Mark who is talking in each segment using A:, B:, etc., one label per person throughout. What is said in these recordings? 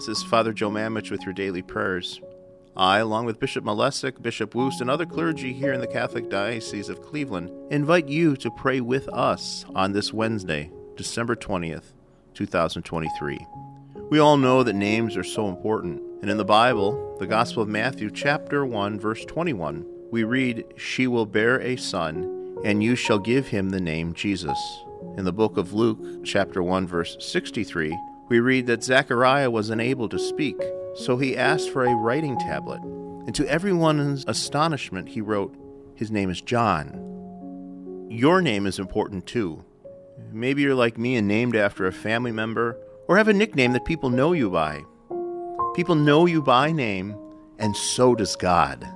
A: This is Father Joe Mamich with your daily prayers. I, along with Bishop Malesic, Bishop Woost, and other clergy here in the Catholic Diocese of Cleveland, invite you to pray with us on this Wednesday, December 20th, 2023. We all know that names are so important, and in the Bible, the Gospel of Matthew, chapter 1, verse 21, we read, She will bear a son, and you shall give him the name Jesus. In the book of Luke, chapter 1, verse 63, we read that Zechariah was unable to speak, so he asked for a writing tablet. And to everyone's astonishment, he wrote, His name is John. Your name is important too. Maybe you're like me and named after a family member, or have a nickname that people know you by. People know you by name, and so does God.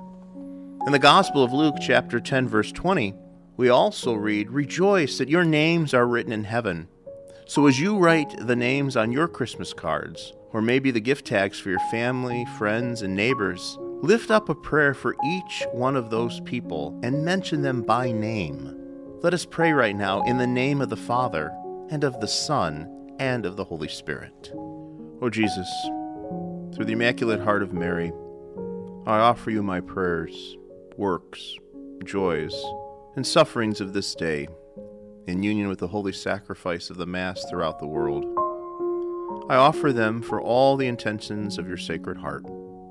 A: In the Gospel of Luke, chapter 10, verse 20, we also read, Rejoice that your names are written in heaven. So, as you write the names on your Christmas cards, or maybe the gift tags for your family, friends, and neighbors, lift up a prayer for each one of those people and mention them by name. Let us pray right now in the name of the Father, and of the Son, and of the Holy Spirit. O Jesus, through the Immaculate Heart of Mary, I offer you my prayers, works, joys, and sufferings of this day in union with the holy sacrifice of the Mass throughout the world. I offer them for all the intentions of your Sacred Heart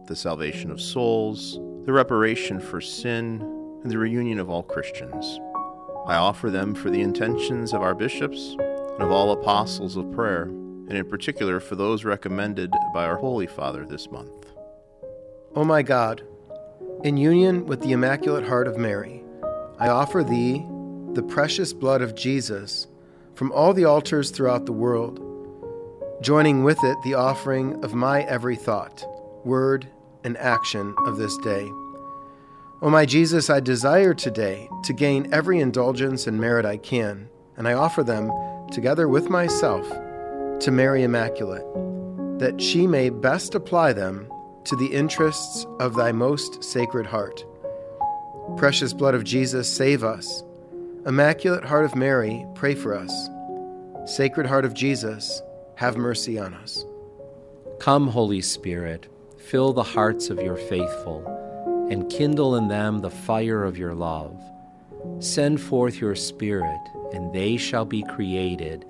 A: the salvation of souls, the reparation for sin, and the reunion of all Christians. I offer them for the intentions of our bishops and of all apostles of prayer, and in particular for those recommended by our Holy Father this month.
B: O my God, in union with the Immaculate Heart of Mary, I offer Thee the precious blood of Jesus from all the altars throughout the world, joining with it the offering of my every thought, word, and action of this day. O my Jesus, I desire today to gain every indulgence and merit I can, and I offer them, together with myself, to Mary Immaculate, that she may best apply them to the interests of thy most sacred heart. Precious blood of Jesus, save us Immaculate Heart of Mary, pray for us. Sacred Heart of Jesus, have mercy on us.
C: Come, Holy Spirit, fill the hearts of your faithful, and kindle in them the fire of your love. Send forth your Spirit, and they shall be created,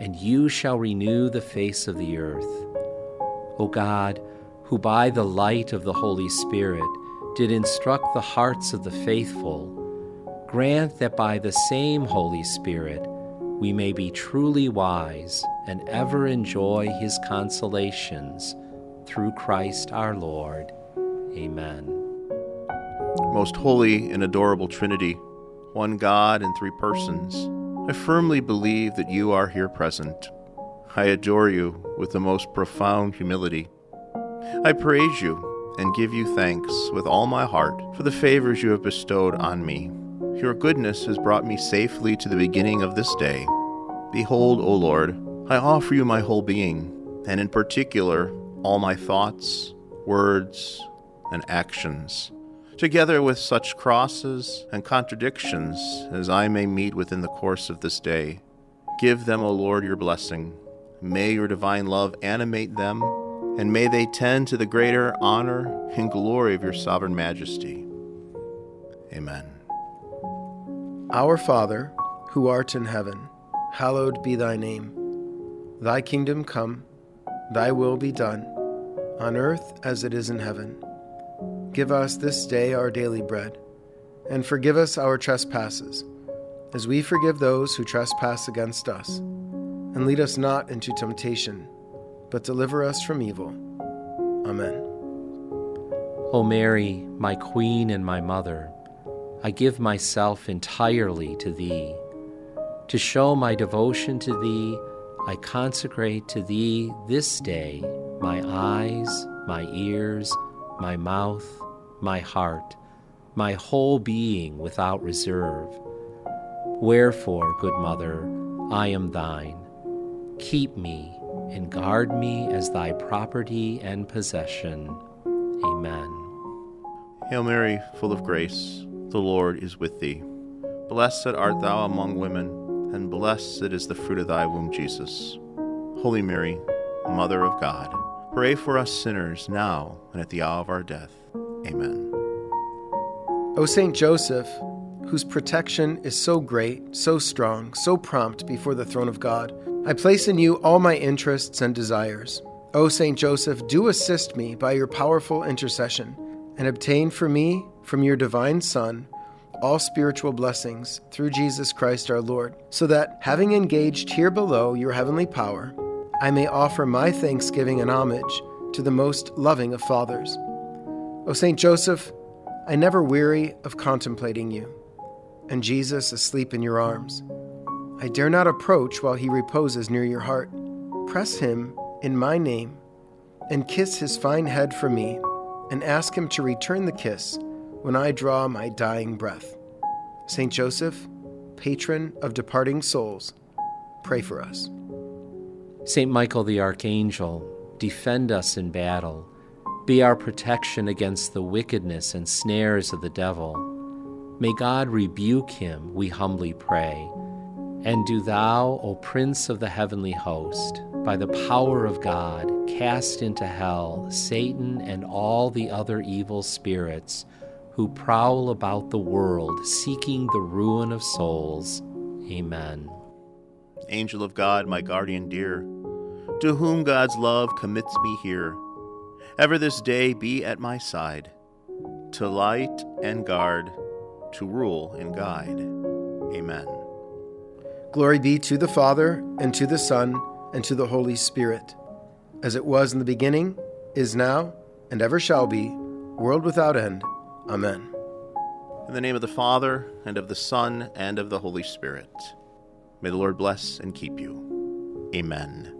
C: and you shall renew the face of the earth. O God, who by the light of the Holy Spirit did instruct the hearts of the faithful, grant that by the same Holy Spirit we may be truly wise and ever enjoy his consolations through Christ our Lord. Amen.
A: Most holy and adorable Trinity, one God in three persons, I firmly believe that you are here present. I adore you with the most profound humility. I praise you and give you thanks with all my heart for the favors you have bestowed on me. Your goodness has brought me safely to the beginning of this day. Behold, O Lord, I offer you my whole being, and in particular, all my thoughts, words, and actions, together with such crosses and contradictions as I may meet within the course of this day. Give them, O Lord, your blessing. May your divine love animate them, and may they tend to the greater honor and glory of your sovereign majesty. Amen.
B: Our Father, who art in heaven, hallowed be thy name. Thy kingdom come, thy will be done, on earth as it is in heaven. Give us this day our daily bread, and forgive us our trespasses, as we forgive those who trespass against us. And lead us not into temptation, but deliver us from evil. Amen.
C: O Mary, my Queen and my Mother, I give myself entirely to Thee. To show my devotion to Thee, I consecrate to Thee this day my eyes, my ears, my mouth, my heart, my whole being without reserve. Wherefore, good Mother, I am Thine. Keep me and guard me as Thy property and possession. Amen.
A: Hail Mary, full of grace the Lord is with thee. Blessed art thou among women, and blessed is the fruit of thy womb, Jesus. Holy Mary, Mother of God, pray for us sinners now and at the hour of our death. Amen.
B: O Saint Joseph, whose protection is so great, so strong, so prompt before the throne of God, I place in you all my interests and desires. O Saint Joseph, do assist me by your powerful intercession, and obtain for me, from your divine Son, all spiritual blessings through Jesus Christ our Lord, so that, having engaged here below your heavenly power, I may offer my thanksgiving and homage to the most loving of fathers. O Saint Joseph, I never weary of contemplating you, and Jesus asleep in your arms. I dare not approach while he reposes near your heart. Press him in my name, and kiss his fine head for me, and ask him to return the kiss when I draw my dying breath. Saint Joseph, patron of departing souls, pray for us.
C: Saint Michael the Archangel, defend us in battle be our protection against the wickedness and snares of the devil. May God rebuke him, we humbly pray. And do thou, O Prince of the heavenly host, by the power of God, cast into hell Satan and all the other evil spirits who prowl about the world seeking the ruin of souls. Amen.
A: Angel of God, my guardian dear, to whom God's love commits me here ever this day be at my side, to light and guard, to rule and guide. Amen.
B: Glory be to the Father, and to the Son, and to the Holy Spirit, as it was in the beginning, is now, and ever shall be, world without end. Amen.
A: In the name of the Father, and of the Son, and of the Holy Spirit. May the Lord bless and keep you. Amen.